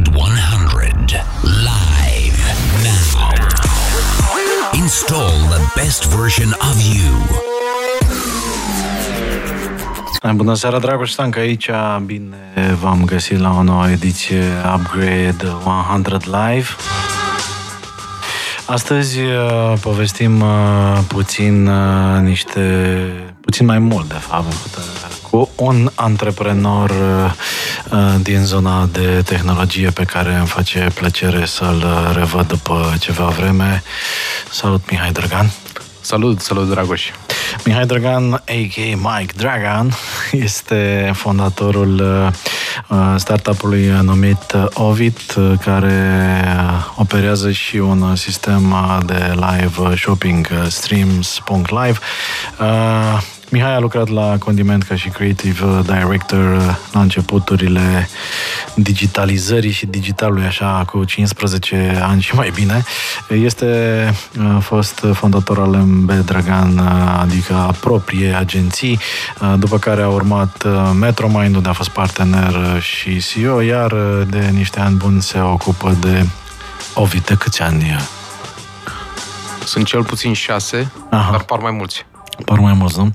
Upgrade 100 live now. Install the best version of you. Bună seara, Dragoș Stanca aici. Bine v-am găsit la o nouă ediție Upgrade 100 Live. Astăzi uh, povestim uh, puțin uh, niște, puțin mai mult de fapt, cu un antreprenor din zona de tehnologie pe care îmi face plăcere să-l revăd după ceva vreme. Salut, Mihai Drăgan! Salut, salut, Dragoș! Mihai Dragan, a.k.a. Mike Dragan, este fondatorul uh, startup-ului numit Ovid, uh, care operează și un sistem de live shopping, uh, streams.live. Mihai a lucrat la Condiment ca și creative director la începuturile digitalizării și digitalului așa cu 15 ani și mai bine. Este a fost fondator al MB Dragan, adică proprie agenții, după care a urmat Metromind, unde a fost partener și CEO, iar de niște ani buni se ocupă de Ovid. De câți ani? Sunt cel puțin șase, Aha. dar par mai mulți par mai mulți, nu?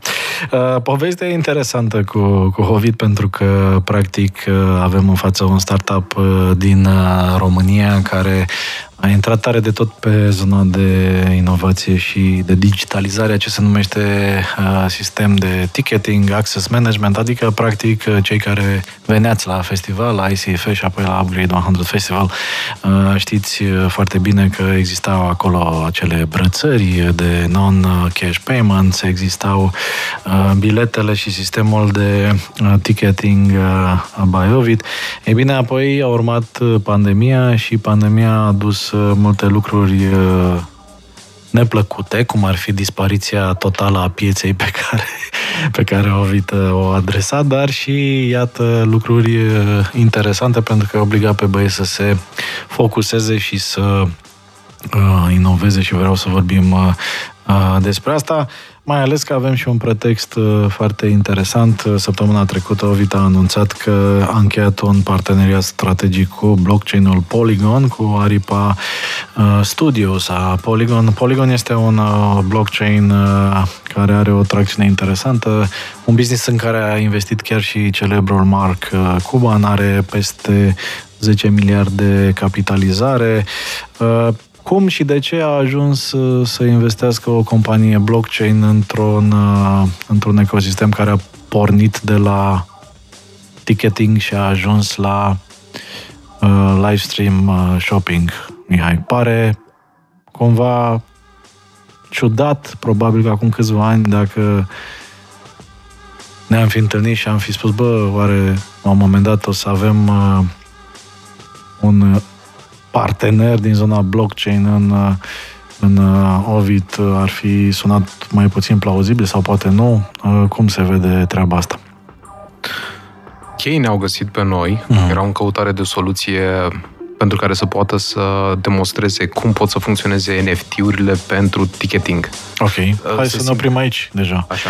Uh, povestea e interesantă cu, cu Hovid pentru că, practic, uh, avem în față un startup uh, din România care a intrat tare de tot pe zona de inovație și de digitalizare, ce se numește uh, sistem de ticketing, access management, adică, practic, uh, cei care veneați la festival, la ICF și apoi la Upgrade 100 Festival, uh, știți foarte bine că existau acolo acele brățări de non-cash payments, existau biletele și sistemul de ticketing by Ovid. Ei bine, apoi a urmat pandemia și pandemia a dus multe lucruri uh, neplăcute, cum ar fi dispariția totală a pieței pe care, pe care Ovid o adresa, dar și, iată, lucruri uh, interesante pentru că obliga pe băieți să se focuseze și să uh, inoveze și vreau să vorbim uh, uh despre asta. Mai ales că avem și un pretext uh, foarte interesant. Săptămâna trecută Ovit a anunțat că a încheiat un parteneriat strategic cu blockchain-ul Polygon, cu aripa uh, Studios a Polygon. Polygon este un uh, blockchain care are o tracțiune interesantă, un business în care a investit chiar și celebrul Mark Cuban, are peste 10 miliarde de capitalizare. Cum și de ce a ajuns uh, să investească o companie blockchain într-un, uh, într-un ecosistem care a pornit de la ticketing și a ajuns la uh, live stream uh, shopping, Mihai? Pare cumva ciudat, probabil că acum câțiva ani, dacă ne-am fi întâlnit și am fi spus, bă, oare la un moment dat o să avem uh, un partener din zona blockchain în, în Ovid ar fi sunat mai puțin plauzibil sau poate nu? Cum se vede treaba asta? Ei ne-au găsit pe noi, mm. erau în căutare de soluție pentru care să poată să demonstreze cum pot să funcționeze NFT-urile pentru ticketing. Ok, hai să, să ne oprim aici deja. Așa.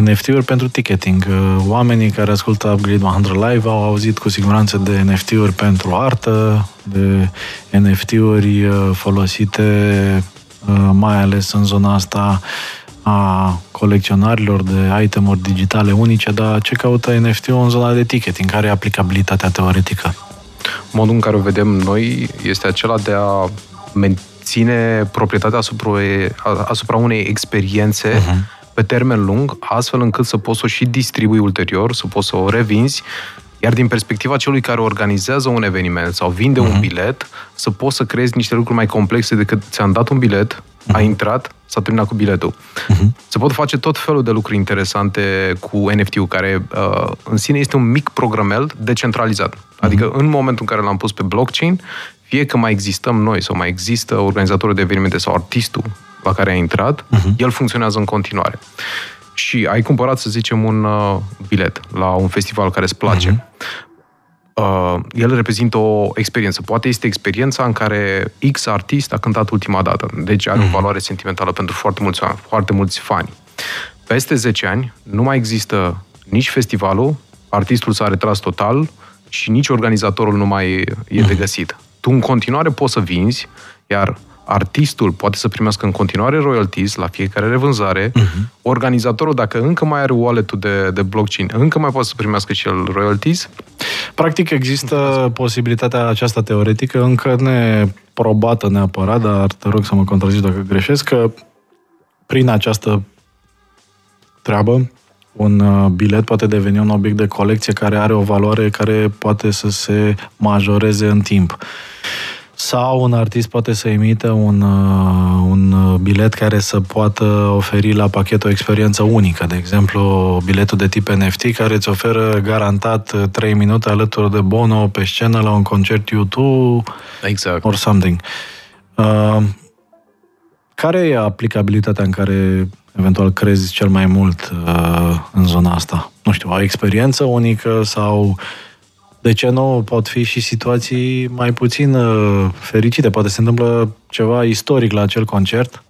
NFT-uri pentru ticketing. Uh, oamenii care ascultă Upgrade 100 Live au auzit cu siguranță de NFT-uri pentru artă, de NFT-uri uh, folosite uh, mai ales în zona asta a colecționarilor de itemuri digitale unice, dar ce caută NFT-ul în zona de ticketing? Care e aplicabilitatea teoretică? Modul în care o vedem noi este acela de a menține proprietatea asupra, asupra unei experiențe uh-huh pe termen lung, astfel încât să poți să o și distribui ulterior, să poți să o revinzi, iar din perspectiva celui care organizează un eveniment sau vinde uh-huh. un mhm. bilet, să poți să creezi niște lucruri mai complexe decât ți-am dat un bilet, uh-huh. ai intrat, s-a terminat cu biletul. Uh-huh. Se pot face tot felul de lucruri interesante cu NFT-ul, care uh, în sine este un mic programel decentralizat. Uh-huh. Adică în momentul în care l-am pus pe blockchain, fie că mai existăm noi sau mai există organizatorul de evenimente sau artistul la care ai intrat, uh-huh. el funcționează în continuare. Și ai cumpărat, să zicem, un uh, bilet la un festival care îți place. Uh-huh. Uh, el reprezintă o experiență. Poate este experiența în care X artist a cântat ultima dată. Deci are uh-huh. o mhm. valoare sentimentală pentru foarte mulți, foarte mulți fani. Peste 10 ani nu mai există nici festivalul, artistul s-a retras total și nici organizatorul nu mai e de găsit. Tu în continuare poți să vinzi, iar artistul poate să primească în continuare royalties la fiecare revânzare, uh-huh. organizatorul, dacă încă mai are wallet-ul de, de blockchain, încă mai poate să primească și el royalties. Practic există posibilitatea aceasta teoretică, încă neprobată neapărat, dar te rog să mă contrazici dacă greșesc, că prin această treabă, un uh, bilet poate deveni un obiect de colecție care are o valoare care poate să se majoreze în timp. Sau un artist poate să emite un, uh, un bilet care să poată oferi la pachet o experiență unică. De exemplu, biletul de tip NFT care îți oferă garantat 3 minute alături de Bono pe scenă la un concert YouTube exact. or something. Uh, care e aplicabilitatea în care eventual crezi cel mai mult uh, în zona asta? Nu știu, o experiență unică sau de ce nu pot fi și situații mai puțin uh, fericite? Poate se întâmplă ceva istoric la acel concert?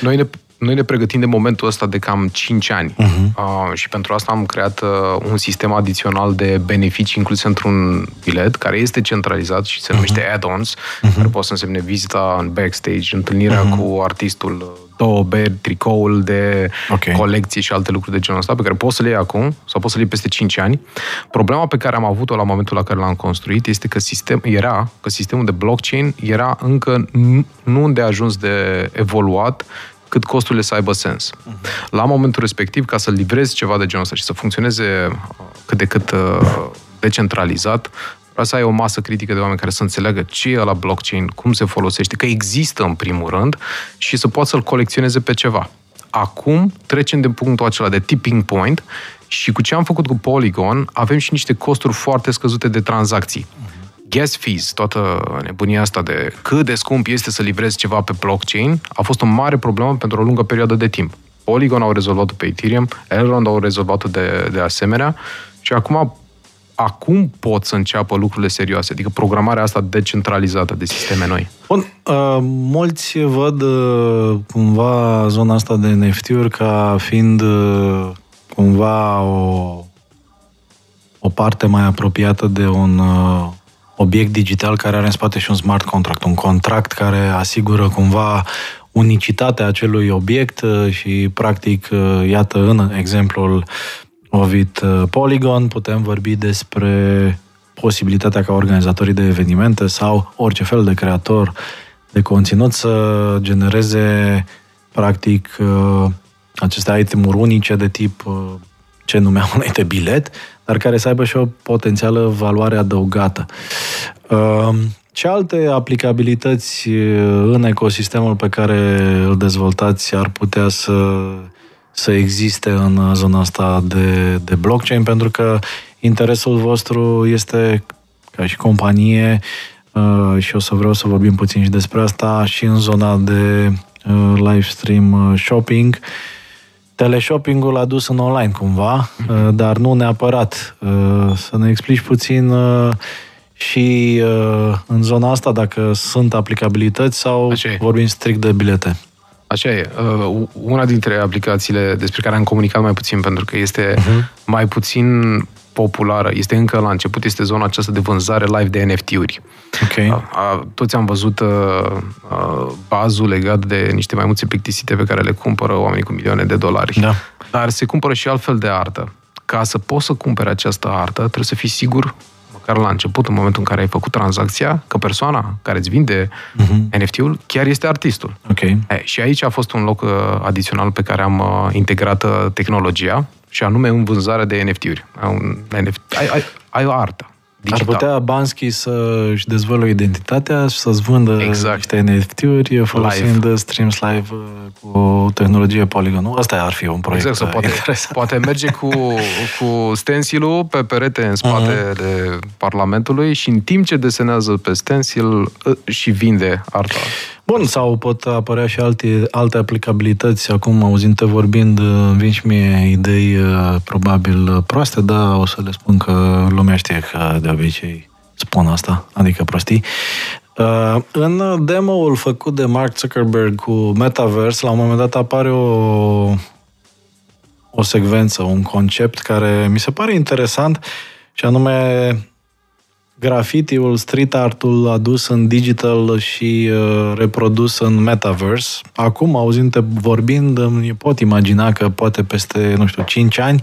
Noi ne, noi ne pregătim de momentul ăsta de cam 5 ani uh-huh. uh, și pentru asta am creat uh, un sistem adițional de beneficii incluse într-un bilet care este centralizat și se numește uh-huh. add-ons, uh-huh. care poate să însemne vizita în backstage, întâlnirea uh-huh. cu artistul uh, două beri, tricoul de okay. colecție și alte lucruri de genul ăsta, pe care poți să le iei acum sau poți să le iei peste 5 ani. Problema pe care am avut-o la momentul la care l-am construit este că sistem, era că sistemul de blockchain era încă nu unde a ajuns de evoluat cât costurile să aibă sens. Mhm. La momentul respectiv, ca să livrezi ceva de genul ăsta și să funcționeze uh, cât de cât uh, decentralizat, Vreau să ai o masă critică de oameni care să înțeleagă ce e la blockchain, cum se folosește, că există în primul rând și să poată să-l colecționeze pe ceva. Acum trecem de punctul acela de tipping point și cu ce am făcut cu Polygon avem și niște costuri foarte scăzute de tranzacții. Gas fees, toată nebunia asta de cât de scump este să livrezi ceva pe blockchain, a fost o mare problemă pentru o lungă perioadă de timp. Polygon au rezolvat-o pe Ethereum, Elrond au rezolvat-o de, de asemenea și acum acum pot să înceapă lucrurile serioase, adică programarea asta decentralizată de sisteme noi. Bun, uh, mulți văd uh, cumva zona asta de NFT-uri ca fiind uh, cumva o, o parte mai apropiată de un uh, obiect digital care are în spate și un smart contract, un contract care asigură cumva unicitatea acelui obiect uh, și practic, uh, iată, în exemplul Ovid uh, Polygon, putem vorbi despre posibilitatea ca organizatorii de evenimente sau orice fel de creator de conținut să genereze practic uh, aceste itemuri unice de tip uh, ce numeam înainte bilet, dar care să aibă și o potențială valoare adăugată. Ce alte aplicabilități în ecosistemul pe care îl dezvoltați ar putea să să existe în zona asta de, de blockchain, pentru că interesul vostru este ca și companie uh, și o să vreau să vorbim puțin și despre asta și în zona de uh, live stream uh, shopping. Teleshopping-ul a dus în online cumva, dar nu neapărat. Să ne explici puțin și în zona asta dacă sunt aplicabilități sau Așa vorbim strict de bilete. Așa e. Uh, una dintre aplicațiile despre care am comunicat mai puțin, pentru că este uh-huh. mai puțin populară, este încă la început, este zona aceasta de vânzare live de NFT-uri. Okay. A, a, toți am văzut a, uh, a, uh, bazul legat de niște mai multe plictisite pe care le cumpără oamenii cu milioane de dolari. Da. Dar se cumpără și altfel de artă. Ca să poți să cumpere această artă, trebuie să fii sigur măcar la început, în momentul în care ai făcut tranzacția, că persoana care îți vinde uh-huh. NFT-ul chiar este artistul. Okay. E, și aici a fost un loc uh, adițional pe care am uh, integrat uh, tehnologia, și anume în vânzarea de NFT-uri. Un NFT, ai, ai, ai o artă digital. Ar putea Bansky să-și dezvăluie identitatea și să-ți vândă exact. niște NFT-uri folosind live. Streams Live uh, cu tehnologie Polygon. Asta ar fi un proiect exact, poate, interesant. poate merge cu, cu stencilul pe perete în spate uh-huh. de Parlamentului și în timp ce desenează pe stencil uh, și vinde arta. Bun, sau pot apărea și alte, alte aplicabilități. Acum, auzindu-te vorbind, vin și mie idei uh, probabil proaste, dar o să le spun că lumea știe că de obicei spun asta, adică prostii. Uh, în demo-ul făcut de Mark Zuckerberg cu Metaverse, la un moment dat apare o, o secvență, un concept care mi se pare interesant și anume graffiti-ul, street art-ul adus în digital și uh, reprodus în metaverse. Acum, auzindu-te vorbind, îmi pot imagina că poate peste, nu știu, 5 ani,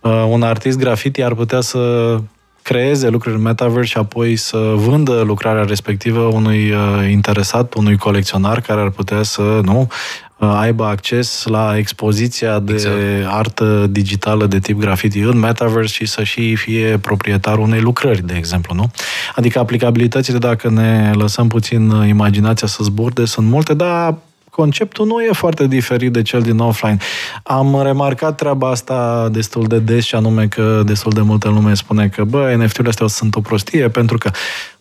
uh, un artist graffiti ar putea să creeze lucruri în metaverse și apoi să vândă lucrarea respectivă unui uh, interesat, unui colecționar care ar putea să, nu, Uh, aibă acces la expoziția de exact. artă digitală de tip graffiti în metaverse și să și fie proprietarul unei lucrări, de exemplu, nu? Adică aplicabilitățile, dacă ne lăsăm puțin imaginația să zburde, sunt multe, dar conceptul nu e foarte diferit de cel din offline. Am remarcat treaba asta destul de des și anume că destul de multă lume spune că, bă, NFT-urile astea sunt o prostie, pentru că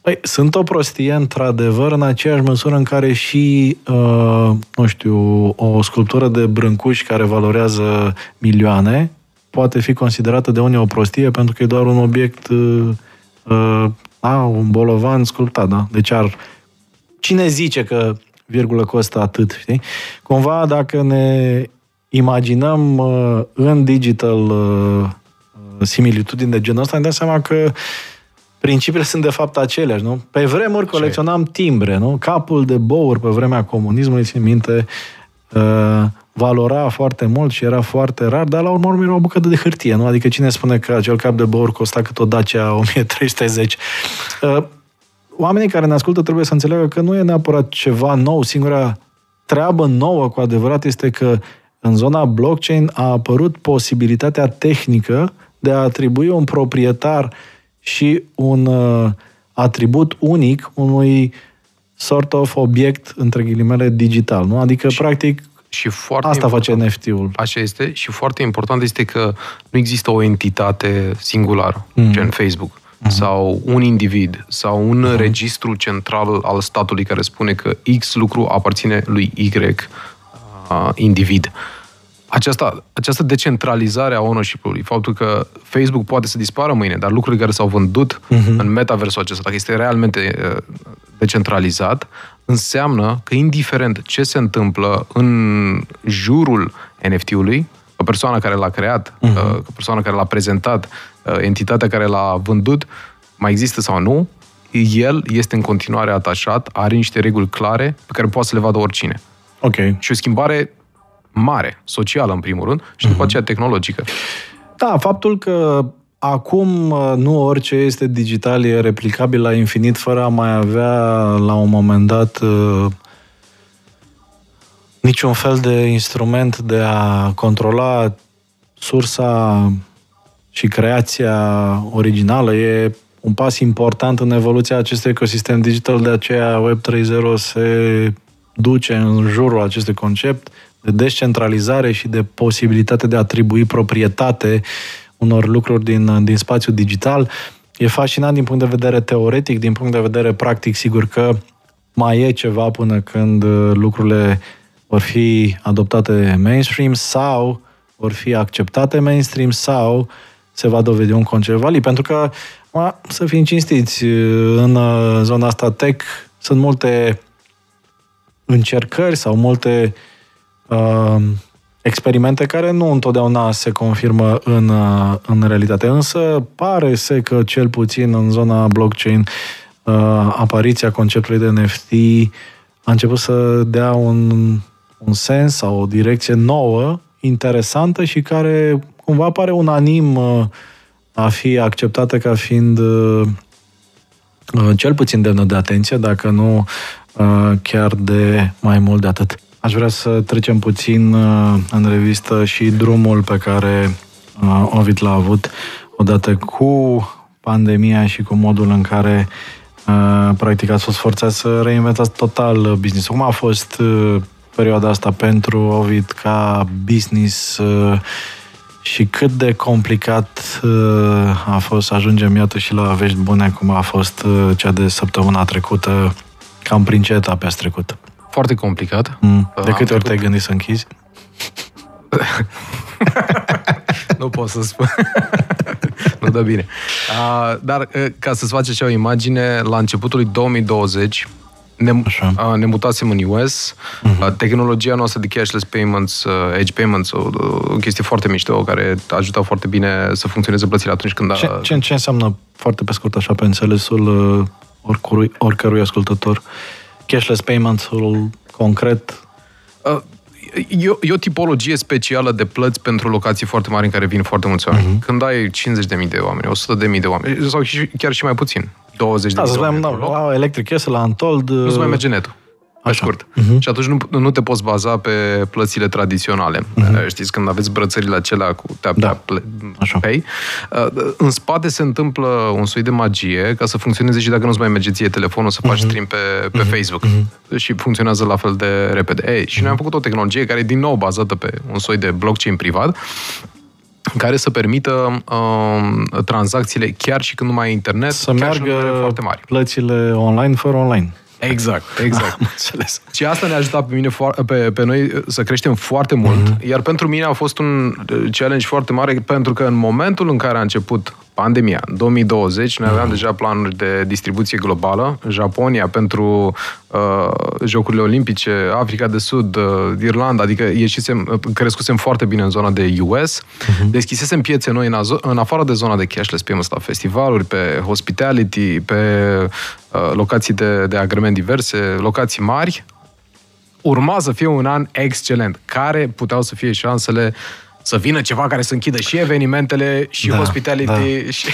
Păi, sunt o prostie, într-adevăr, în aceeași măsură în care și, uh, nu știu, o sculptură de brâncuși care valorează milioane poate fi considerată de unii o prostie pentru că e doar un obiect, uh, uh, a, un bolovan sculptat, da? Deci ar... Cine zice că virgulă costă atât, știi? Cumva, dacă ne imaginăm uh, în digital uh, similitudini de genul ăsta, ne dăm seama că uh, principiile sunt de fapt aceleași, nu? Pe vremuri colecționam timbre, nu? Capul de bouri pe vremea comunismului, țin minte, uh, valora foarte mult și era foarte rar, dar la urmă urmă era o bucată de hârtie, nu? Adică cine spune că acel cap de bour costa cât o Dacia 1310? Uh, oamenii care ne ascultă trebuie să înțeleagă că nu e neapărat ceva nou. Singura treabă nouă cu adevărat este că în zona blockchain a apărut posibilitatea tehnică de a atribui un proprietar uh, și un uh, atribut unic unui sort of obiect, între ghilimele, digital. Nu? Adică, și, practic, și foarte asta face NFT-ul. Așa este și foarte important este că nu există o entitate singulară, mm. gen Facebook, mm. sau un individ, sau un mm. registru central al statului care spune că X lucru aparține lui Y uh, individ. Uh, aceasta, această decentralizare a ownership-ului, faptul că Facebook poate să dispară mâine, dar lucrurile care s-au vândut uh-huh. în metaversul acesta, dacă este realmente uh, decentralizat, înseamnă că indiferent ce se întâmplă în jurul NFT-ului, o persoană care l-a creat, uh-huh. uh, o persoană care l-a prezentat, uh, entitatea care l-a vândut, mai există sau nu, el este în continuare atașat, are niște reguli clare pe care poate să le vadă oricine. Ok. Și o schimbare mare, socială în primul rând, și după mhm. aceea tehnologică. Da, faptul că acum uh, nu orice este digital e replicabil la infinit fără a mai avea la un moment dat uh, niciun fel de instrument de a controla sursa și creația originală e un pas important în evoluția acestui ecosistem digital, de aceea Web 3.0 se duce în jurul acestui concept de descentralizare și de posibilitate de a atribui proprietate unor lucruri din, din spațiu digital. E fascinant din punct de vedere teoretic, din punct de vedere practic, sigur că mai e ceva până când uh, lucrurile vor fi adoptate mainstream sau vor fi acceptate mainstream sau se va dovedi un concept valid. Pentru că, ma, să fim cinstiți, uh, în uh, zona asta tech sunt multe încercări sau multe uh, uh, experimente care nu întotdeauna se confirmă în, uh, în realitate. Însă pare să că cel puțin în zona blockchain uh, apariția conceptului de NFT a început să dea un, un sens sau o direcție nouă, interesantă și care cumva pare unanim uh, a fi acceptată ca fiind uh, uh cel puțin demnă de atenție, dacă nu uh, chiar de mai mult de atât. Aș vrea să trecem puțin uh, în revistă și drumul pe care uh, Ovid l-a avut odată cu pandemia și cu modul în care uh, practic ați fost forțați să reinventați total business. Cum a fost perioada asta pentru Ovid ca business și cât de complicat a fost să ajungem, iată, și la vești bune, cum a fost cea de săptămâna trecută, cam prin ce etape ați trecut? Foarte complicat. Mm. De câte ori te-ai gândit să închizi? nu pot să spun. nu dă bine. Uh, dar uh, ca să-ți faci așa o imagine, la începutul lui 2020 ne, a, ne mutasem în US, uh-huh. tehnologia noastră de cashless payments, uh, edge payments, o, o chestie foarte mișto care ajută foarte bine să funcționeze plățile atunci când... Ce, ce, ce înseamnă, foarte pe scurt așa, pe înțelesul uh, oricărui, oricărui ascultător, cashless payments-ul concret? Uh, e, e o tipologie specială de plăți pentru locații foarte mari în care vin foarte mulți oameni. Uh-huh. Când ai 50.000 de oameni, 100.000 de oameni, sau chiar și mai puțin, 20 da, de să spunem, la Electric Castle, la Antold... Nu se mai merge netul. Pe Așa. scurt. Uh-huh. Și atunci nu, nu te poți baza pe plățile tradiționale. Uh-huh. Știți, când aveți brățările acelea cu tap da. tap Așa. pay, uh, în spate se întâmplă un soi de magie ca să funcționeze și dacă nu-ți mai merge ție telefonul să faci uh-huh. stream pe, pe uh-huh. Facebook. Uh-huh. Și funcționează la fel de repede. Ei, și uh-huh. noi am făcut o tehnologie care e din nou bazată pe un soi de blockchain privat care să permită uh, tranzacțiile chiar și când nu mai ai internet, să meargă foarte mari. plățile online fără online. Exact, exact. Am înțeles. Și asta ne-a ajutat pe, mine, pe, pe noi să creștem foarte mult, mm-hmm. iar pentru mine a fost un uh, challenge foarte mare, pentru că în momentul în care a început pandemia. În 2020 noi aveam mm. deja planuri de distribuție globală. Japonia pentru uh, Jocurile Olimpice, Africa de Sud, uh, Irlanda, adică ieșisem, uh, crescusem foarte bine în zona de US. Mm-hmm. Deschisesem piețe noi în, azo- în afară de zona de cashless payments la festivaluri, pe hospitality, pe uh, locații de, de agrement diverse, locații mari. Urma să fie un an excelent. Care puteau să fie șansele uh, să vină ceva care să închidă și evenimentele, și da, hospitality. Da. Și...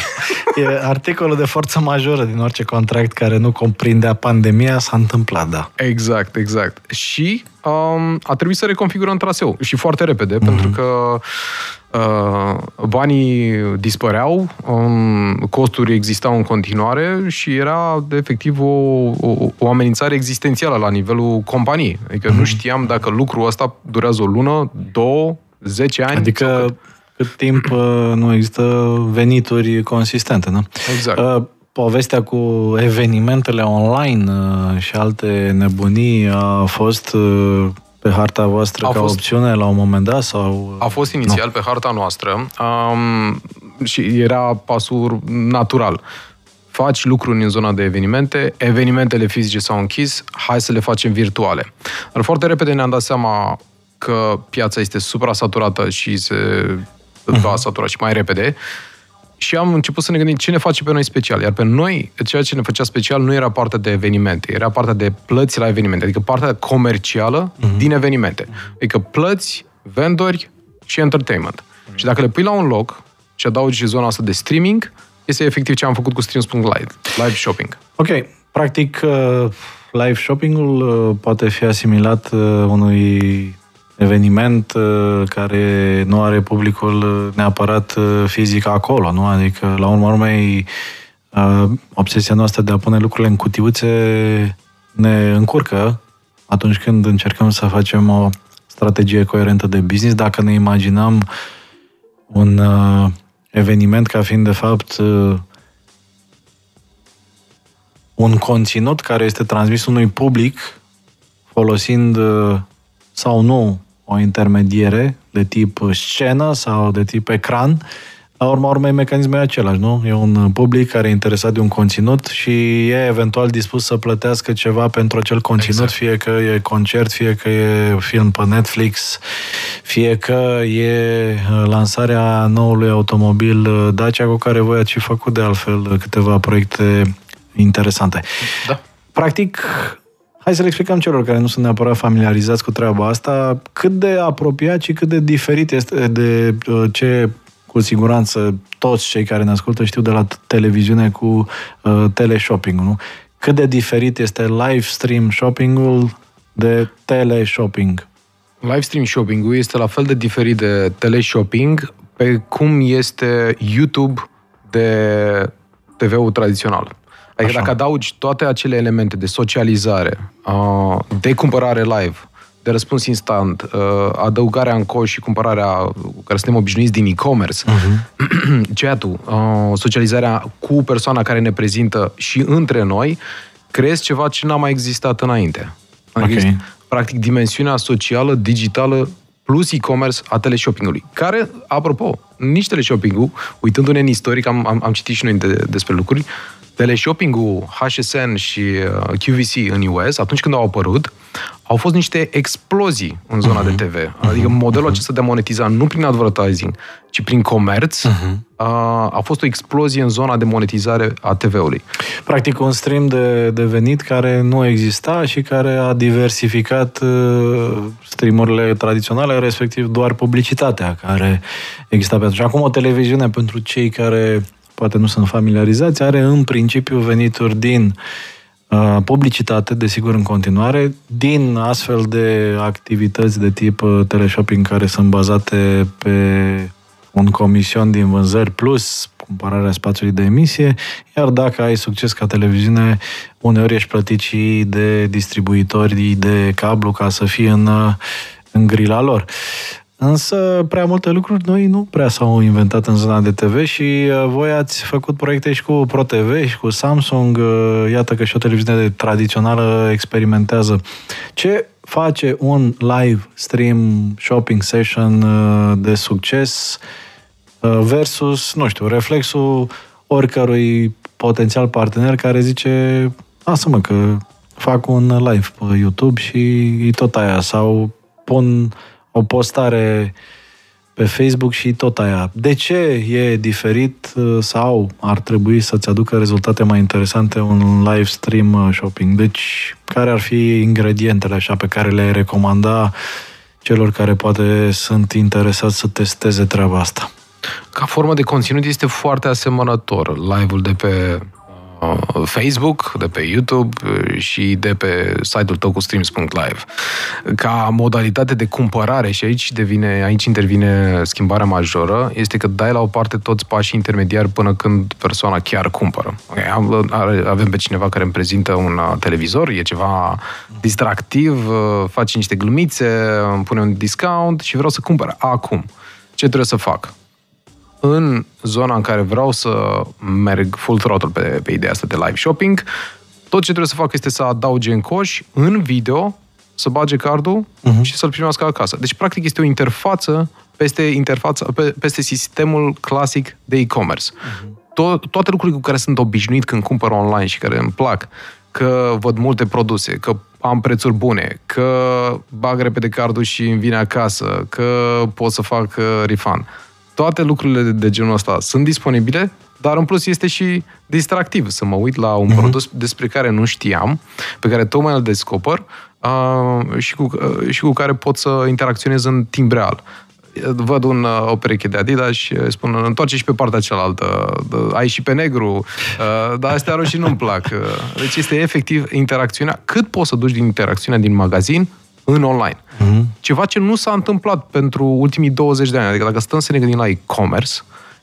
E articolul de forță majoră din orice contract care nu comprindea pandemia s-a întâmplat, da. Exact, exact. Și um, a trebuit să reconfigurăm traseu și foarte repede, mm-hmm. pentru că uh, banii dispăreau, um, costuri existau în continuare și era efectiv o, o, o amenințare existențială la nivelul companiei. Adică mm-hmm. nu știam dacă lucrul ăsta durează o lună, două, 10 ani. Adică cât timp uh, nu există venituri consistente, nu? Exact. Uh, povestea cu evenimentele online uh, și alte nebunii a fost pe harta voastră a ca fost, opțiune la un moment dat? sau? A fost inițial nu. pe harta noastră um, și era pasul natural. Faci lucruri în zona de evenimente, evenimentele fizice s-au închis, hai să le facem virtuale. Dar foarte repede ne-am dat seama că piața este supra-saturată și se uh-huh. va satura și mai repede. Și am început să ne gândim ce ne face pe noi special. Iar pe noi, ceea ce ne făcea special nu era partea de evenimente, era partea de plăți la evenimente, adică partea comercială uh-huh. din evenimente. Adică plăți, vendori și entertainment. Uh-huh. Și dacă le pui la un loc și adaugi și zona asta de streaming, este efectiv ce am făcut cu Streams.live, live shopping. Ok, practic uh, live shopping-ul uh, poate fi asimilat uh, unui eveniment uh, care nu are publicul uh, neapărat uh, fizic acolo, nu? Adică, la urmă urmei, obsesia noastră de a pune lucrurile în cutiuțe ne încurcă atunci când încercăm să facem o strategie coerentă de business. Dacă ne imaginăm un eveniment ca fiind, de fapt, un conținut care este transmis unui public folosind sau nu o intermediere de tip scenă sau de tip ecran, la urma urmei mecanismul e același, nu? E un public care e interesat de un conținut și e eventual dispus să plătească ceva pentru acel conținut, exact. fie că e concert, fie că e film pe Netflix, fie că e uh, lansarea noului automobil uh, Dacia cu care voi ați făcut de altfel câteva proiecte interesante. Da. Practic, Hai să le explicăm celor care nu sunt neapărat familiarizați cu treaba asta cât de apropiat și cât de diferit este de uh, ce cu siguranță toți cei care ne ascultă știu de la televiziune cu uh, teleshopping nu? Cât de diferit este live stream shopping-ul de teleshopping? Live stream shopping-ul este la fel de diferit de teleshopping pe cum este YouTube de TV-ul tradițional. Adică Așa. dacă adaugi toate acele elemente de socializare, de cumpărare live, de răspuns instant, adăugarea în coș și cumpărarea care suntem obișnuiți din e-commerce, uh-huh. chat-ul, socializarea cu persoana care ne prezintă și între noi, creezi ceva ce n-a mai existat înainte. Adică, okay. practic, dimensiunea socială, digitală, plus e-commerce a teleshopping-ului. Care, apropo, nici teleshopping-ul, uitându-ne în istoric, am, am, am citit și noi de, despre lucruri, teleshopping-ul HSN și uh, QVC în US, atunci când au apărut, au fost niște explozii în zona uh-huh. de TV. Adică uh-huh. modelul uh-huh. acesta de a monetiza nu prin advertising, ci prin comerț, uh-huh. a, a fost o explozie în zona de monetizare a TV-ului. Practic un stream de, de venit care nu exista și care a diversificat uh, streamurile tradiționale, respectiv doar publicitatea care exista pe atunci. Acum o televiziune pentru cei care poate nu sunt familiarizați, are în principiu venituri din uh, publicitate, desigur în continuare, din astfel de activități de tip uh, teleshopping care sunt bazate pe un comision din vânzări plus cumpărarea spațiului de emisie, iar dacă ai succes ca televiziune, uneori ești plătit și de distribuitori de cablu ca să fie în, uh, în grila lor. Însă prea multe lucruri noi nu prea s-au inventat în zona de TV și uh, voi ați făcut proiecte și cu ProTV și cu Samsung. Uh, iată că și o televiziune tradițională experimentează. Ce face un live stream shopping session uh, de succes versus, nu știu, reflexul oricărui potențial partener care zice lasă-mă că fac un live pe YouTube și e tot aia sau pun o postare pe Facebook și tot aia. De ce e diferit uh, sau ar trebui să-ți aducă rezultate mai interesante un live stream uh, shopping? Deci, care ar fi ingredientele așa pe care le recomanda celor care poate sunt interesați să testeze treaba asta? Ca formă de conținut este foarte asemănător live-ul de pe Uh, Facebook, de pe YouTube uh, și de pe site-ul tău cu streams.live. Ca modalitate de cumpărare, și aici, devine, aici intervine schimbarea majoră, este că dai la o parte toți pașii intermediari până când persoana chiar cumpără. Okay, avem pe cineva care îmi prezintă un uh, televizor, e ceva distractiv, face niște glumițe, îmi pune un discount și vreau să cumpăr acum. Ce trebuie să fac? În zona în care vreau să merg full throttle pe, pe ideea asta de live shopping, tot ce trebuie să fac este să adauge în coș, în video, să bage cardul uh-huh. și să-l primească acasă. Deci, practic, este o interfață peste, interfața, pe, peste sistemul clasic de e-commerce. Uh-huh. To- toate lucrurile cu care sunt obișnuit când cumpăr online și care îmi plac, că văd multe produse, că am prețuri bune, că bag repede cardul și îmi vine acasă, că pot să fac uh, refund toate lucrurile de, de genul ăsta sunt disponibile, dar în plus este și distractiv să mă uit la un uh-huh. produs despre care nu știam, pe care tocmai îl descoper uh, și, cu, uh, și cu care pot să interacționez în timp real. Văd un, uh, o pereche de Adidas și spun, întoarce și pe partea cealaltă, ai și pe negru, uh, dar astea roșii nu-mi plac. Uh, deci este efectiv interacțiunea. Cât poți să duci din interacțiunea din magazin în online. Mm-hmm. Ceva ce nu s-a întâmplat pentru ultimii 20 de ani. Adică dacă stăm să ne gândim la e-commerce,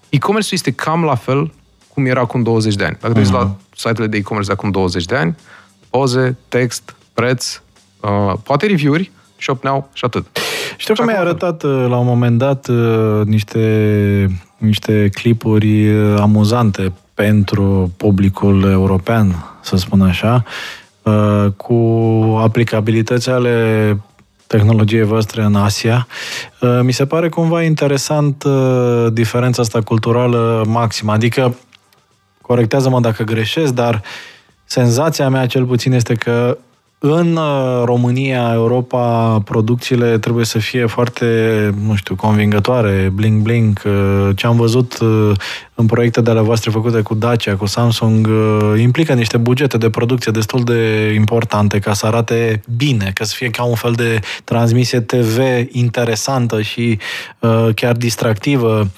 e-commerce este cam la fel cum era acum 20 de ani. Dacă mm-hmm. te la site-urile de e-commerce de acum 20 de ani, poze, text, preț, uh, poate review-uri, shop now și atât. Știu că mi-ai arătat uh, la un moment dat uh, niște, niște clipuri uh, amuzante pentru publicul european, să spun așa, Uh, cu aplicabilități ale tehnologiei voastre în Asia. Uh, mi se pare cumva interesant uh, diferența asta culturală maximă. Adică, corectează-mă dacă greșesc, dar senzația mea cel puțin este că în uh, România, Europa, producțiile trebuie să fie foarte, nu știu, convingătoare, bling-bling. Ce am văzut uh, în proiecte de ale voastre făcute cu Dacia, cu Samsung, uh, implică niște bugete de producție destul de importante ca să arate bine, ca să fie ca un fel de transmisie TV interesantă și chiar distractivă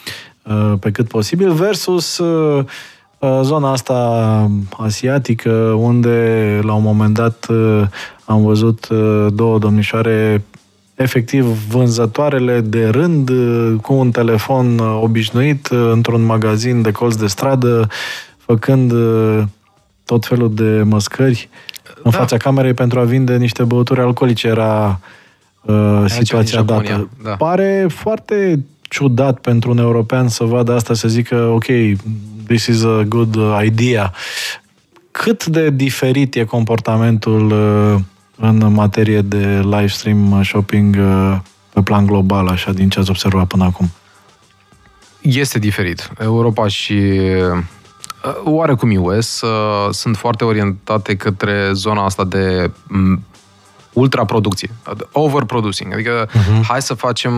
pe cât posibil, versus Uh, zona asta asiatică, unde la un moment dat uh, am văzut uh, două domnișoare efectiv vânzătoarele de rând cu un telefon obișnuit într-un magazin de colț de stradă, făcând tot felul de măscări în da. fața camerei pentru a vinde niște băuturi alcoolice. Era uh, situația dată. Da. Pare foarte ciudat pentru un european să vadă asta, să zică, ok, this is a good idea. Cât de diferit e comportamentul uh, în materie de live stream shopping uh, pe plan global, așa, din ce ați observat până acum? Este diferit. Europa și Oarecum US sunt foarte orientate către zona asta de ultraproducție, overproducing. Adică uh-huh. hai să facem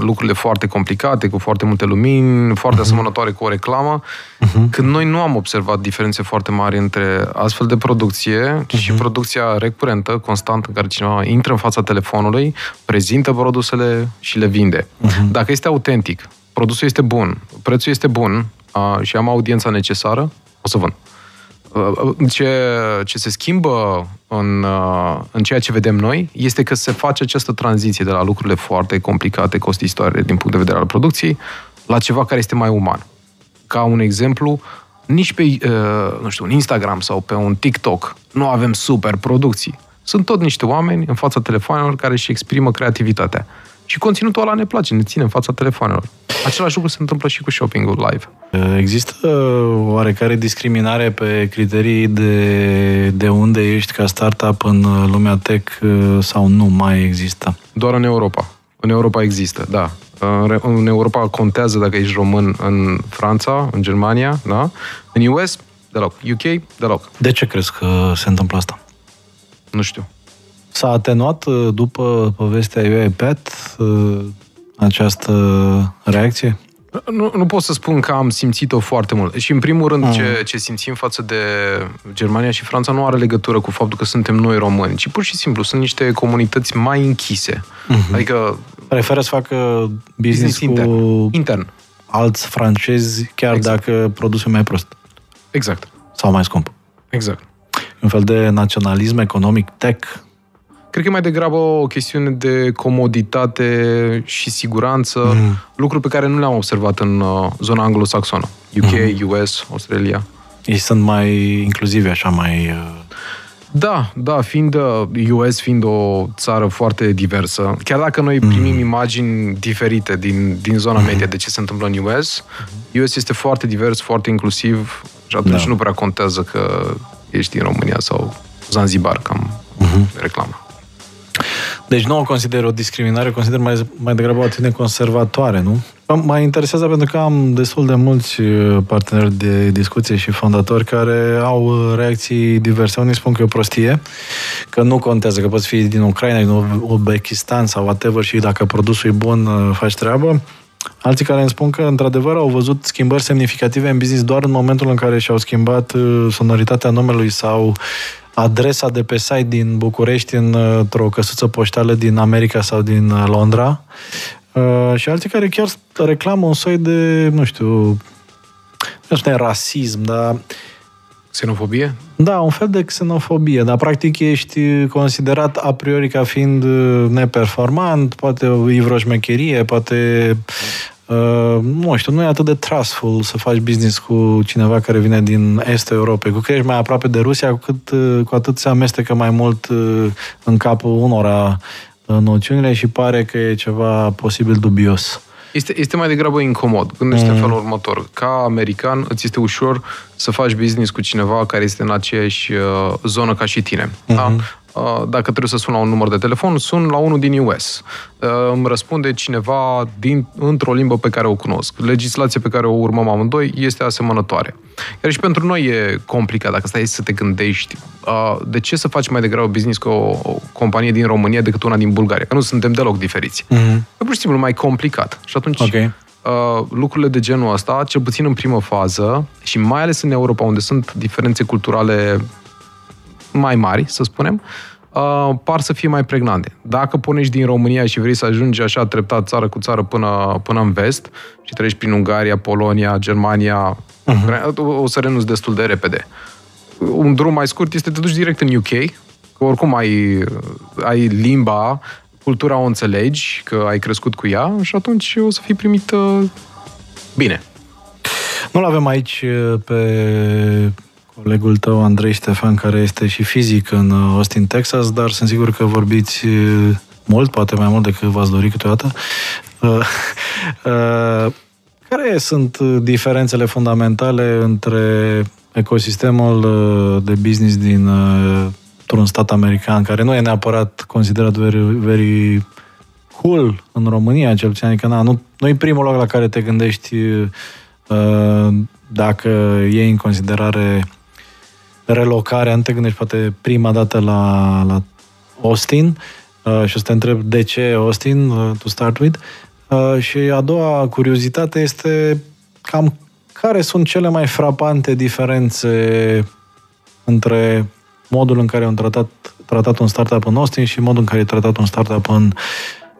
lucrurile foarte complicate, cu foarte multe lumini, foarte uh-huh. asemănătoare cu o reclamă, uh-huh. când noi nu am observat diferențe foarte mari între astfel de producție uh-huh. și producția recurentă, constantă, în care cineva intră în fața telefonului, prezintă produsele și le vinde. Uh-huh. Dacă este autentic, produsul este bun, prețul este bun a, și am audiența necesară, o să vând. Ce, ce se schimbă în, în ceea ce vedem noi este că se face această tranziție de la lucrurile foarte complicate, costisitoare din punct de vedere al producției, la ceva care este mai uman. Ca un exemplu, nici pe, nu știu, un Instagram sau pe un TikTok nu avem super producții. Sunt tot niște oameni în fața telefonelor care își exprimă creativitatea. Și conținutul ăla ne place, ne ține în fața telefonelor. Același lucru se întâmplă și cu shopping-ul live. Există oarecare discriminare pe criterii de, de unde ești ca startup în lumea tech sau nu mai există? Doar în Europa. În Europa există, da. În Europa contează dacă ești român în Franța, în Germania, da? În US, deloc. UK, deloc. De ce crezi că se întâmplă asta? Nu știu. S-a atenuat uh, după povestea UiPath uh, această reacție? Nu, nu pot să spun că am simțit-o foarte mult. Și în primul rând, ce, ah. ce simțim față de Germania și Franța nu are legătură cu faptul că suntem noi români, ci pur și simplu sunt niște comunități mai închise. Uh-huh. Adică... Preferă să facă business, business intern. cu intern. alți francezi, chiar exact. dacă produsul mai prost. Exact. Sau mai scump. Exact. Un fel de naționalism economic tech Cred că e mai degrabă o chestiune de comoditate și siguranță, mm. lucruri pe care nu le-am observat în uh, zona anglosaxonă. UK, mm. US, Australia. Ei sunt mai inclusivi, așa, mai... Uh... Da, da, fiind US uh, fiind o țară foarte diversă, chiar dacă noi mm. primim imagini diferite din, din zona mm. media de ce se întâmplă în US, mm. US este foarte divers, foarte inclusiv și atunci da. nu prea contează că ești din România sau Zanzibar, cam mm-hmm. reclamă. Deci nu o consider o discriminare, o consider mai, mai degrabă o atitudine conservatoare, nu? Mă interesează pentru că am destul de mulți uh, parteneri de discuție și fondatori care au uh, reacții diverse. Unii spun că e o prostie, că nu contează, că poți fi din Ucraina, din Uzbekistan sau whatever și dacă produsul e bun, uh, faci treabă. Alții care îmi spun că, într-adevăr, au văzut schimbări semnificative în business doar în momentul în care și-au schimbat sonoritatea numelui sau adresa de pe site din București într-o căsuță poștală din America sau din uh, Londra uh, și alții care chiar reclamă un soi de, nu știu, nu știu, rasism, dar Xenofobie? Da, un fel de xenofobie, dar practic ești considerat a priori ca fiind uh, neperformant, poate e vreo șmecherie, poate Uh, nu știu, nu e atât de trustful să faci business cu cineva care vine din estul Europei. Cu cât ești mai aproape de Rusia, cu, cât, uh, cu atât se amestecă mai mult uh, în capul unora uh, noțiunile și pare că e ceva posibil dubios. Este, este mai degrabă incomod. Gândește mm. în felul următor. Ca american, îți este ușor să faci business cu cineva care este în aceeași uh, zonă ca și tine. Mm-hmm. Da? Uh, dacă trebuie să sun la un număr de telefon, sun la unul din US. Uh, îmi răspunde cineva din, într-o limbă pe care o cunosc. Legislația pe care o urmăm amândoi este asemănătoare. Iar și pentru noi e complicat, dacă stai să te gândești, uh, de ce să faci mai degrabă business cu o, o companie din România decât una din Bulgaria? Că nu suntem deloc diferiți. Mm-hmm. E pur și simplu mai complicat. Și atunci okay. lucrurile de genul ăsta, cel puțin în primă fază, și mai ales în Europa, unde sunt diferențe culturale mai mari, să spunem, uh, par să fie mai pregnante. Dacă pornești din România și vrei să ajungi așa treptat țară cu țară până, până în vest și treci prin Ungaria, Polonia, Germania, uh-huh. o să renunți destul de repede. Un drum mai scurt este să te duci direct în UK, că oricum ai, ai limba, cultura o înțelegi, că ai crescut cu ea și atunci o să fii primit uh, bine. Nu-l avem aici uh, pe colegul tău, Andrei Ștefan, care este și fizic în uh, Austin, Texas, dar sunt sigur că vorbiți uh, mult, poate mai mult decât v-ați dori câteodată. Uh, care sunt diferențele fundamentale între ecosistemul de business din un stat american, care nu e neapărat considerat very, very cool în România, cel puțin, adică na, nu, nu e primul loc la care te gândești uh, dacă iei în considerare relocarea, nu te gândești poate prima dată la, la Austin uh, și o să te întreb de ce Austin, uh, to start with. Uh, și a doua curiozitate este cam care sunt cele mai frapante diferențe între modul în care un tratat, tratat un startup în Austin și modul în care e tratat un startup în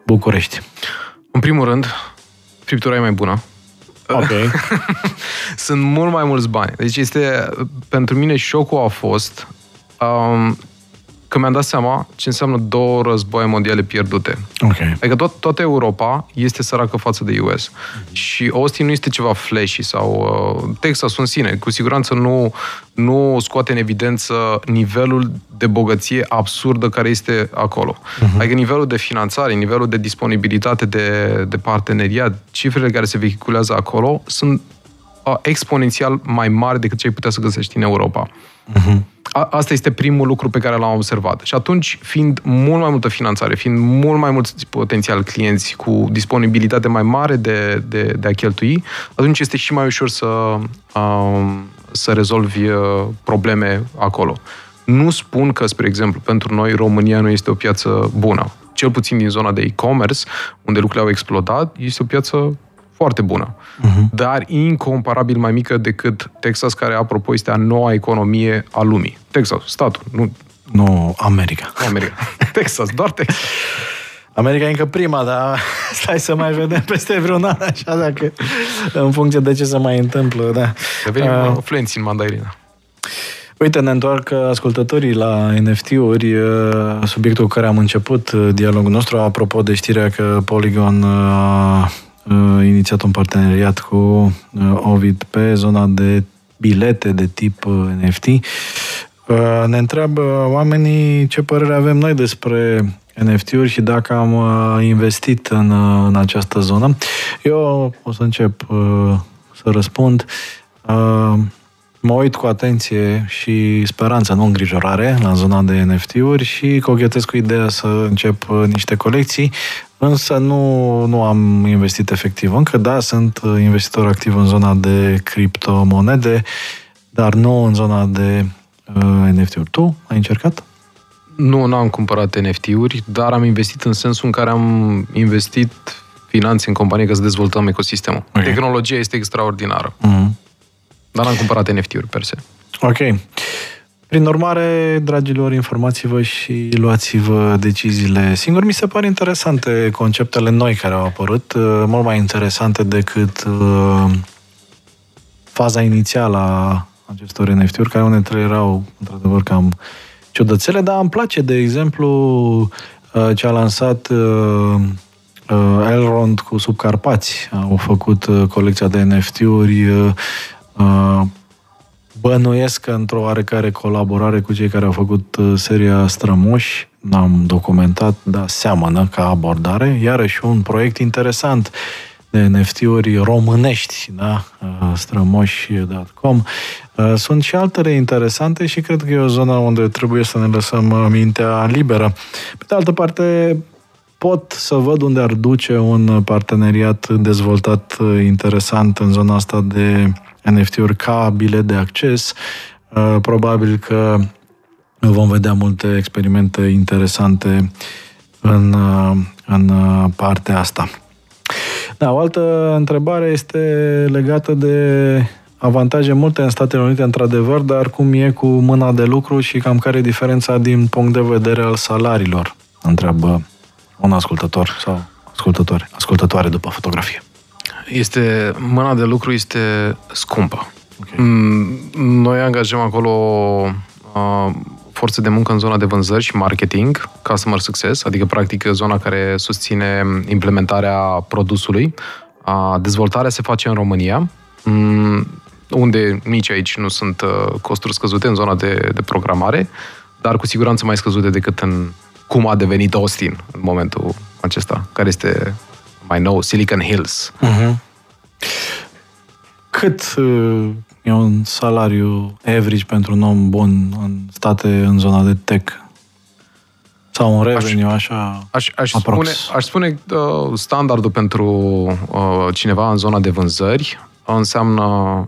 București? În primul rând, friptura e mai bună. Ok. Sunt mult mai mulți bani. Deci este, pentru mine șocul a fost um, că mi-am dat seama ce înseamnă două războaie mondiale pierdute. Ok. Adică tot, toată Europa este săracă față de US. Mm-hmm. Și Austin nu este ceva flashy sau uh, Texas în sine. Cu siguranță nu, nu scoate în evidență nivelul de bogăție absurdă care este acolo. Mm-hmm. Adică nivelul de finanțare, nivelul de disponibilitate de, de parteneriat, cifrele care se vehiculează acolo sunt uh, exponențial mai mari decât ce ai putea să găsești în Europa. Mm-hmm. A, asta este primul lucru pe care l-am observat. Și atunci, fiind mult mai multă finanțare, fiind mult mai mulți potențial clienți cu disponibilitate mai mare de, de, de a cheltui, atunci este și mai ușor să, um, să rezolvi uh, probleme acolo. Nu spun că, spre exemplu, pentru noi România nu este o piață bună. Cel puțin din zona de e-commerce, unde lucrurile au explodat, este o piață foarte bună, uh-huh. dar incomparabil mai mică decât Texas, care, apropo, este a noua economie a lumii. Texas, statul, nu... Nu, America. America. Texas, doar Texas. America e încă prima, dar stai să mai vedem peste vreun an, așa, dacă, în funcție de ce se mai întâmplă, da. Devenim uh, fluenți în mandarina. Uite, ne întoarcă ascultătorii la NFT-uri, subiectul cu care am început dialogul nostru, apropo de știrea că Polygon uh, inițiat un parteneriat cu uh, Ovid pe zona de bilete de tip uh, NFT. Uh, ne întreabă oamenii ce părere avem noi despre NFT-uri și dacă am uh, investit în, uh, în această zonă. Eu o să încep uh, să răspund. Uh, mă uit cu atenție și speranță, nu îngrijorare, la zona de NFT-uri și cochetez cu ideea să încep uh, niște colecții, însă nu, nu am investit efectiv încă. Da, sunt uh, investitor activ în zona de criptomonede, dar nu în zona de uh, NFT-uri. Tu ai încercat? Nu, nu am cumpărat NFT-uri, dar am investit în sensul în care am investit finanțe în companie ca să dezvoltăm ecosistemul. Okay. Tehnologia este extraordinară. Mm-hmm. Dar n-am cumpărat NFT-uri per se. Ok. Prin urmare, dragilor, informați-vă și luați-vă deciziile singuri. Mi se pare interesante conceptele noi care au apărut, uh, mult mai interesante decât uh, faza inițială a acestor NFT-uri, care unele erau, într-adevăr, cam ciudățele, dar îmi place, de exemplu, uh, ce a lansat Elrond cu Subcarpați. Au făcut colecția de NFT-uri Uh, bănuiesc că într-o oarecare colaborare cu cei care au făcut uh, seria Strămoși, n-am documentat, dar seamănă ca abordare. Iarăși un proiect interesant de NFT-uri românești, da? Uh, strămoși.com. Sunt și altele interesante și cred că e o zonă unde trebuie să ne lăsăm mintea liberă. Pe de altă parte, pot să văd unde ar duce un parteneriat dezvoltat interesant în zona asta de NFT-uri ca bilet de acces. Uh, probabil că vom vedea multe experimente interesante în, uh, în uh, partea asta. Da, o altă întrebare este legată de avantaje multe în Statele Unite, într-adevăr, dar cum e cu mâna de lucru și cam care e diferența din punct de vedere al salariilor? Întreabă un ascultător sau ascultătoare, ascultătoare după fotografie este, mâna de lucru este scumpă. Okay. Mm, noi angajăm acolo uh, forță de muncă în zona de vânzări și marketing, customer success, adică practic zona care susține implementarea produsului. Uh, dezvoltarea se face în România, um, unde nici aici nu sunt uh, costuri scăzute în zona de, de programare, dar cu siguranță mai scăzute decât în cum a devenit Austin în momentul acesta, care este mai nou, Silicon Hills. Uh-huh. Cât uh, e un salariu average pentru un om bun în state în zona de tech? Sau un revenue, aș, așa, aș, aș spune, aș spune uh, standardul pentru uh, cineva în zona de vânzări înseamnă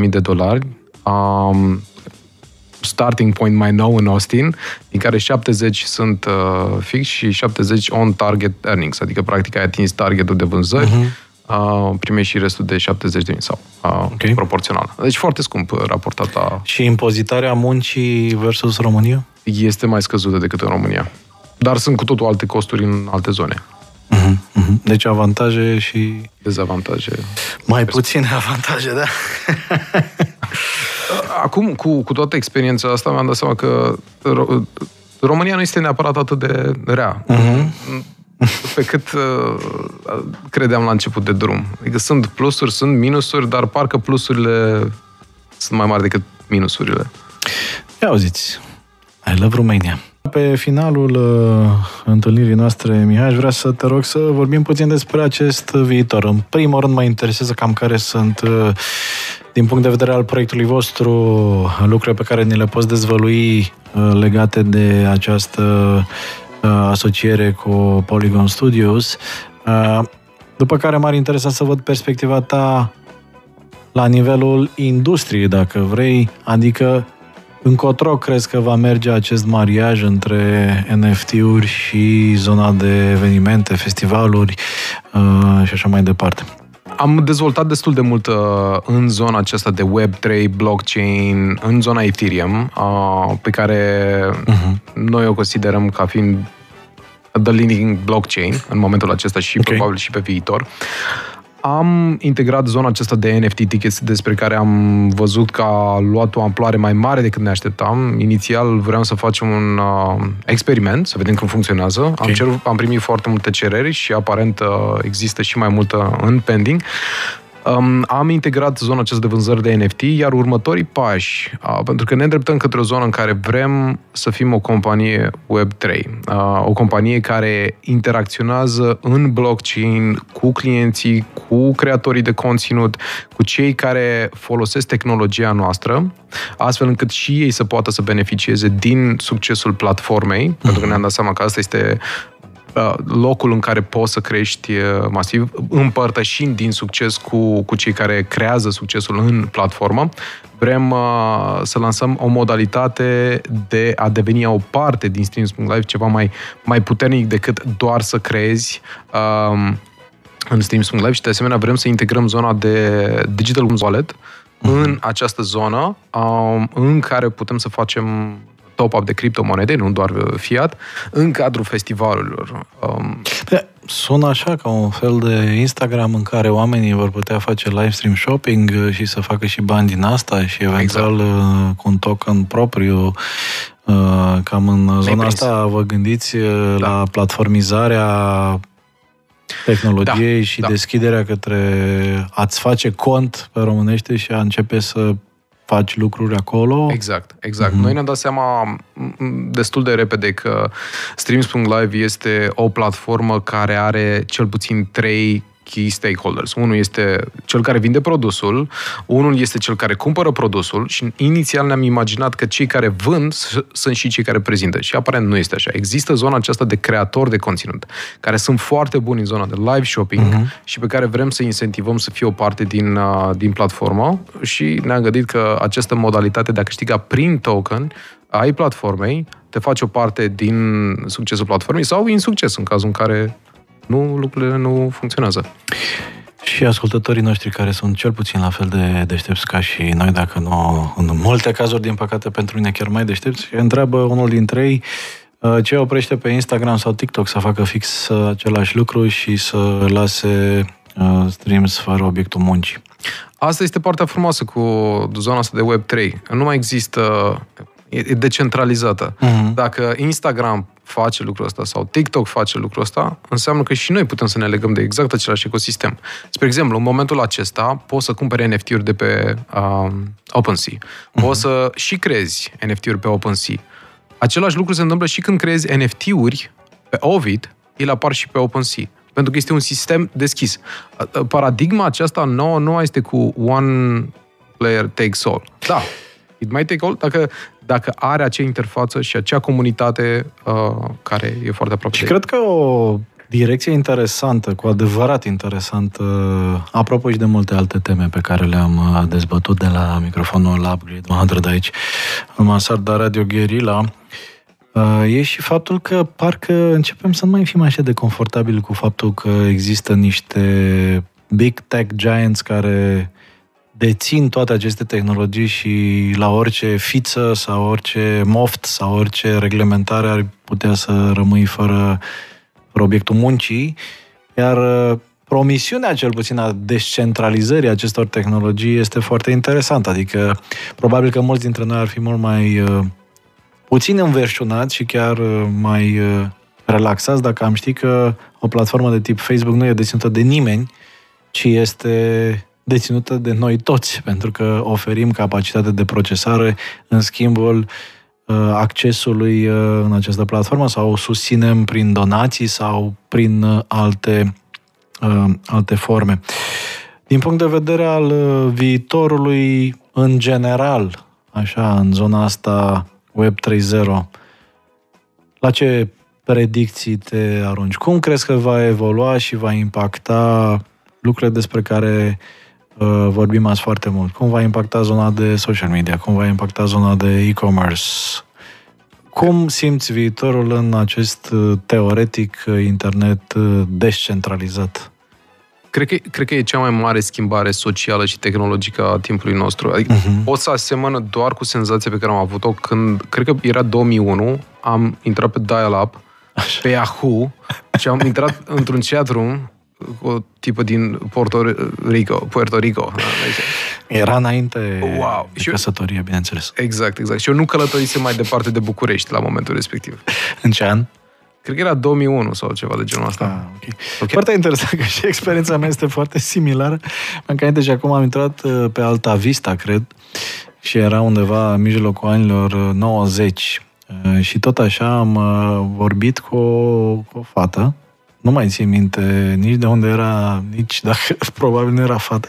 140.000 de dolari, um, starting point mai nou în Austin, din care 70 sunt uh, fix și 70 on target earnings, adică practic ai atins targetul de vânzări, uh-huh. uh, primești și restul de 70 de mii sau uh, okay. proporțional. Deci foarte scump uh, raportat la... Și impozitarea muncii versus România? Este mai scăzută decât în România. Dar sunt cu totul alte costuri în alte zone. Uh-huh, uh-huh. Deci avantaje și... Dezavantaje. Mai puține avantaje, da? Acum, cu, cu toată experiența asta, mi-am dat seama că România nu este neapărat atât de rea. Uh-huh. Pe cât uh, credeam la început de drum. Adică sunt plusuri, sunt minusuri, dar parcă plusurile sunt mai mari decât minusurile. Ia auziți, I love Romania. Pe finalul uh, întâlnirii noastre, Mihai, aș vrea să te rog să vorbim puțin despre acest viitor. În primul rând mă interesează cam care sunt, uh, din punct de vedere al proiectului vostru, lucrurile pe care ni le poți dezvălui uh, legate de această uh, asociere cu Polygon Studios. Uh, după care m-ar interesa să văd perspectiva ta la nivelul industriei, dacă vrei, adică Încotro crezi că va merge acest mariaj între NFT-uri și zona de evenimente, festivaluri uh, și așa mai departe? Am dezvoltat destul de mult uh, în zona aceasta de Web3, blockchain, în zona Ethereum, uh, pe care uh-huh. noi o considerăm ca fiind the leading blockchain în momentul acesta și okay. probabil și pe viitor. Am integrat zona aceasta de NFT tickets despre care am văzut că a luat o amploare mai mare decât ne așteptam. Inițial vreau să facem un uh, experiment, să vedem cum funcționează. Okay. Am, cer, am primit foarte multe cereri și aparent uh, există și mai multă în pending. Um, am integrat zona aceasta de vânzări de NFT, iar următorii pași, uh, pentru că ne îndreptăm către o zonă în care vrem să fim o companie Web3, uh, o companie care interacționează în blockchain cu clienții, cu creatorii de conținut, cu cei care folosesc tehnologia noastră, astfel încât și ei să poată să beneficieze din succesul platformei, uh-huh. pentru că ne-am dat seama că asta este Uh, locul în care poți să crești uh, masiv, împărtășind din succes cu, cu cei care creează succesul în platformă. Vrem uh, să lansăm o modalitate de a deveni o parte din Streams.live, ceva mai, mai puternic decât doar să creezi uh, în Streams.live și de asemenea vrem să integrăm zona de Digital Wallet uh-huh. în această zonă uh, în care putem să facem top-up de criptomonede, nu doar uh, fiat, în cadrul festivalurilor. Um, Sună așa ca un fel de Instagram în care oamenii vor putea face live stream shopping uh, și să facă și bani din asta și eventual exact. Uh, cu un token propriu. Cam în zona asta vă gândiți da. la platformizarea tehnologiei da, și da. deschiderea către a-ți face cont pe românește și a începe să faci lucruri acolo. Exact, exact. Mm-hmm. Noi ne-am dat seama destul de repede că Streams.live este o platformă care are cel puțin trei key stakeholders. Unul este cel care vinde produsul, unul este cel care cumpără produsul și inițial ne-am imaginat că cei care vând sunt și cei care prezintă. Și aparent nu este așa. Există zona aceasta de creatori de conținut, care sunt foarte buni în zona de live shopping uh-huh. și pe care vrem să incentivăm să fie o parte din, uh, din platformă și ne-am gândit că această modalitate de a câștiga prin token ai platformei, te faci o parte din succesul platformei sau insucces în cazul în care nu, lucrurile nu funcționează. Și ascultătorii noștri care sunt cel puțin la fel de deștepți ca și noi, dacă nu în multe cazuri, din păcate, pentru mine chiar mai deștepți, întreabă unul dintre ei uh, ce oprește pe Instagram sau TikTok să facă fix uh, același lucru și să lase uh, streams fără obiectul muncii. Asta este partea frumoasă cu zona asta de Web3. Nu mai există e decentralizată. Uh-huh. Dacă Instagram face lucrul ăsta sau TikTok face lucrul ăsta, înseamnă că și noi putem să ne legăm de exact același ecosistem. Spre exemplu, în momentul acesta poți să cumpere NFT-uri de pe um, OpenSea. Uh-huh. Poți să și crezi NFT-uri pe OpenSea. Același lucru se întâmplă și când creezi NFT-uri pe Ovid, ele apar și pe OpenSea. Pentru că este un sistem deschis. Paradigma aceasta nouă nu este cu one player takes all. Da, it might take all dacă dacă are acea interfață și acea comunitate uh, care e foarte aproape Și cred că o direcție interesantă, cu adevărat interesantă, apropo și de multe alte teme pe care le-am uh, dezbătut de la microfonul la Upgrade 100 de aici, în Mansarda Radio Guerilla, uh, e și faptul că parcă începem să nu mai fim așa de confortabili cu faptul că există niște big tech giants care dețin toate aceste tehnologii și la orice fiță sau orice moft sau orice reglementare ar putea să rămâi fără, fără obiectul muncii, iar uh, promisiunea cel puțin a descentralizării acestor tehnologii este foarte interesantă, adică probabil că mulți dintre noi ar fi mult mai uh, puțin înverșunați și chiar uh, mai relaxați dacă am ști că o platformă de tip Facebook nu e deținută de nimeni, ci este deținută de noi toți, pentru că oferim capacitate de procesare în schimbul uh, accesului uh, în această platformă sau o susținem prin donații sau prin uh, alte, alte forme. Din punct de vedere al viitorului în general, așa, în zona asta Web 3.0, la ce predicții te arunci? Cum crezi că va evolua și va impacta lucrurile despre care uh, vorbim azi foarte mult. Cum va impacta zona de social media? Cum va impacta zona de e-commerce? Cum simți viitorul în acest uh, teoretic uh, internet uh, descentralizat? Cred că, cred că e cea mai mare schimbare socială și tehnologică a timpului nostru. Adică uh-huh. pot să asemănă doar cu senzația pe care am avut-o când, cred că era 2001, am intrat pe dial-up, pe Yahoo și am intrat într-un chat room o tipă din Puerto Rico. Puerto Rico Era înainte wow. de și căsătorie, bineînțeles. Exact, exact. Și eu nu călătorisem mai departe de București la momentul respectiv. În ce an? Cred că era 2001 sau ceva de genul ăsta. Ah, okay. Okay. Foarte interesant că și experiența mea este foarte similară. Am și acum am intrat uh, pe Alta Vista, cred, și era undeva în mijlocul anilor 90. Uh, uh, și tot așa am vorbit cu o, cu o fată nu mai țin minte nici de unde era, nici dacă probabil nu era fată.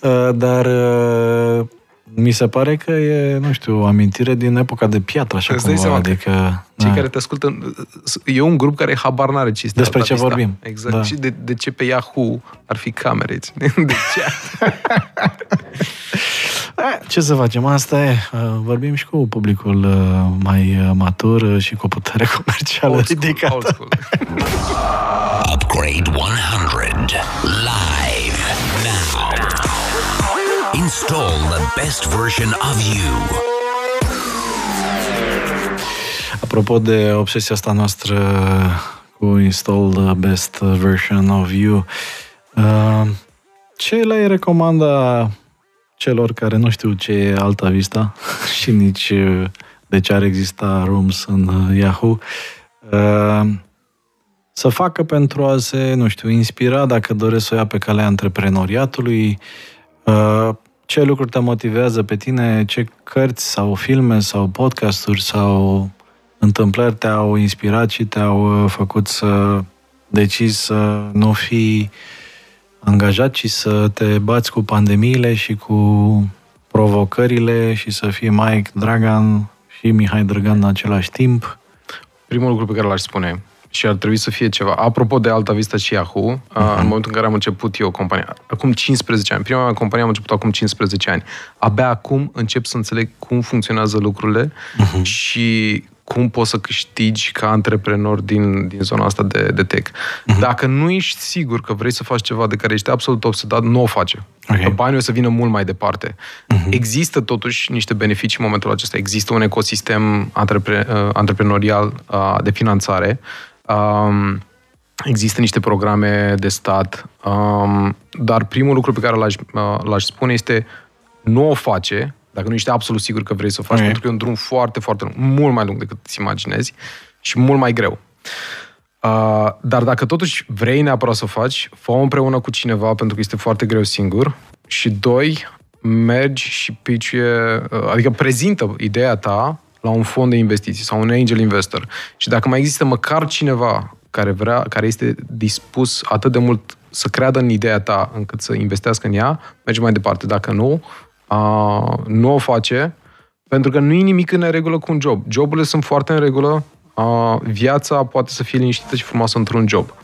Uh, dar uh, mi se pare că e, nu știu, o amintire din epoca de piatră, așa Îți cumva. Adică, cei da. care te ascultă, e un grup care habar n-are ce este Despre ce vista. vorbim. Exact. Da. Și de, de ce pe Yahoo ar fi camere. De ce? Ce să facem? Asta e. Uh, vorbim și cu publicul mai matur și cu o putere comercială old school, ridicată. Old school. Upgrade 100 live now. Install the best version of you. Apropo de obsesia asta noastră cu install the best version of you, uh, ce le recomanda celor care nu știu ce e Alta Vista și nici uh, de ce ar exista rooms în uh, Yahoo, să facă pentru a se, nu știu, inspira dacă doresc să o ia pe calea antreprenoriatului, uh, ce lucruri te motivează pe tine, ce cărți sau filme sau podcasturi sau întâmplări te-au inspirat și te-au uh, făcut să decizi să nu fii angajat, ci să te bați cu pandemiile și cu provocările și să fii Mike Dragan și Mihai Dragan în același timp? Primul lucru pe care l-aș spune și ar trebui să fie ceva. Apropo de Alta Vista și Yahoo, uh-huh. în momentul în care am început eu compania, acum 15 ani, prima mea companie am început acum 15 ani, abia acum încep să înțeleg cum funcționează lucrurile uh-huh. și cum poți să câștigi ca antreprenor din, din zona asta de, de tech. Uh-huh. Dacă nu ești sigur că vrei să faci ceva de care ești absolut obsedat, nu o face. Okay. Banii o să vină mult mai departe. Uh-huh. Există totuși niște beneficii în momentul acesta. Există un ecosistem antrepre, uh, antreprenorial uh, de finanțare Um, există niște programe de stat, um, dar primul lucru pe care l-aș, uh, l-aș spune este nu o face dacă nu ești absolut sigur că vrei să o faci, okay. pentru că e un drum foarte, foarte lung, mult mai lung decât îți imaginezi și mult mai greu. Uh, dar dacă totuși vrei neapărat să o faci, fă împreună cu cineva, pentru că este foarte greu singur. Și doi, mergi și pitch uh, adică prezintă ideea ta la un fond de investiții sau un angel investor. Și dacă mai există măcar cineva care vrea, care este dispus atât de mult să creadă în ideea ta încât să investească în ea, merge mai departe. Dacă nu, a, nu o face, pentru că nu e nimic în regulă cu un job. Joburile sunt foarte în regulă, a, viața poate să fie liniștită și frumoasă într-un job.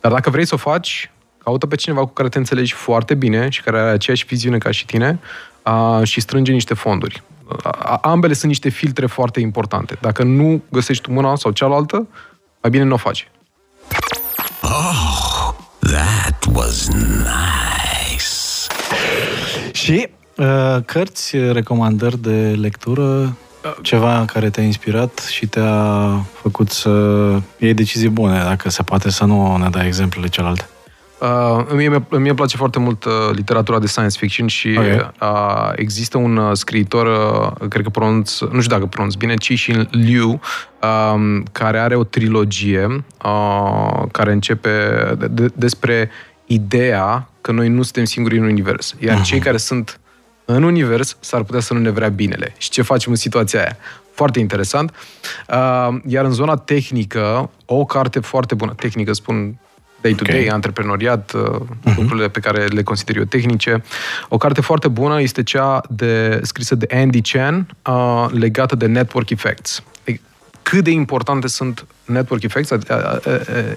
Dar dacă vrei să o faci, caută pe cineva cu care te înțelegi foarte bine și care are aceeași viziune ca și tine uh, și strânge niște fonduri. Uh, ambele sunt niște filtre foarte importante. Dacă nu găsești una sau cealaltă, mai bine nu o faci. Oh, that was nice. Și uh, cărți, recomandări de lectură, ceva care te-a inspirat și te-a făcut să iei decizii bune, dacă se poate să nu ne dai exemplele celelalte. Uh, mie, mie îmi place foarte mult uh, literatura de science fiction și okay. uh, există un uh, scriitor, uh, cred că pronunț, nu știu dacă pronunț bine, Cixin Liu, uh, care are o trilogie uh, care începe de, de, despre ideea că noi nu suntem singuri în univers. Iar uh-huh. cei care sunt în univers s-ar putea să nu ne vrea binele. Și ce facem în situația aia? Foarte interesant. Uh, iar în zona tehnică, o carte foarte bună, tehnică spun day-to-day, okay. antreprenoriat, uh-huh. lucrurile pe care le consider eu tehnice. O carte foarte bună este cea de, scrisă de Andy Chan, uh, legată de network effects. Cât de importante sunt network effects, uh, uh, uh,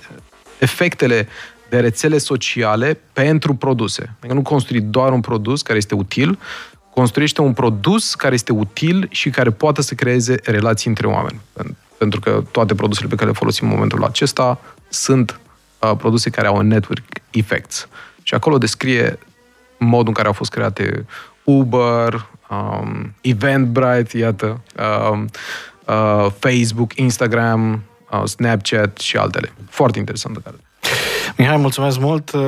efectele de rețele sociale pentru produse. Adică nu construi doar un produs care este util, construiește un produs care este util și care poate să creeze relații între oameni. Pentru că toate produsele pe care le folosim în momentul acesta sunt uh, produse care au un network effects. Și acolo descrie modul în care au fost create Uber, um, Eventbrite, iată, um, uh, Facebook, Instagram, uh, Snapchat și altele. Foarte interesantă carte. Mihai, mulțumesc mult, uh,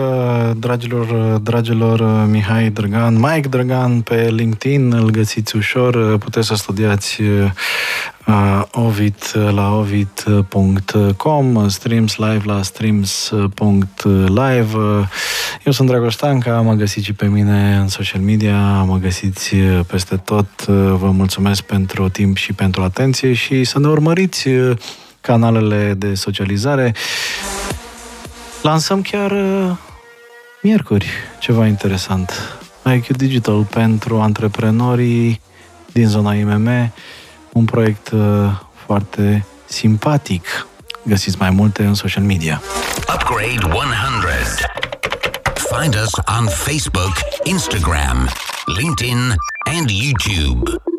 dragilor, uh, dragilor uh, Mihai Drăgan, Mike Drăgan pe LinkedIn, îl găsiți ușor, puteți să studiați Ovid la ovid.com, streams live la streams.live. Eu sunt Dragoș Stanca, mă găsiți și pe mine în social media, mă găsiți peste tot. Vă mulțumesc pentru timp și pentru atenție și să ne urmăriți canalele de socializare. Lansăm chiar uh, miercuri ceva interesant. IQ Digital pentru antreprenorii din zona IMM, un proiect uh, foarte simpatic. Găsiți mai multe în social media. Upgrade 100. Find us on Facebook, Instagram, LinkedIn and YouTube.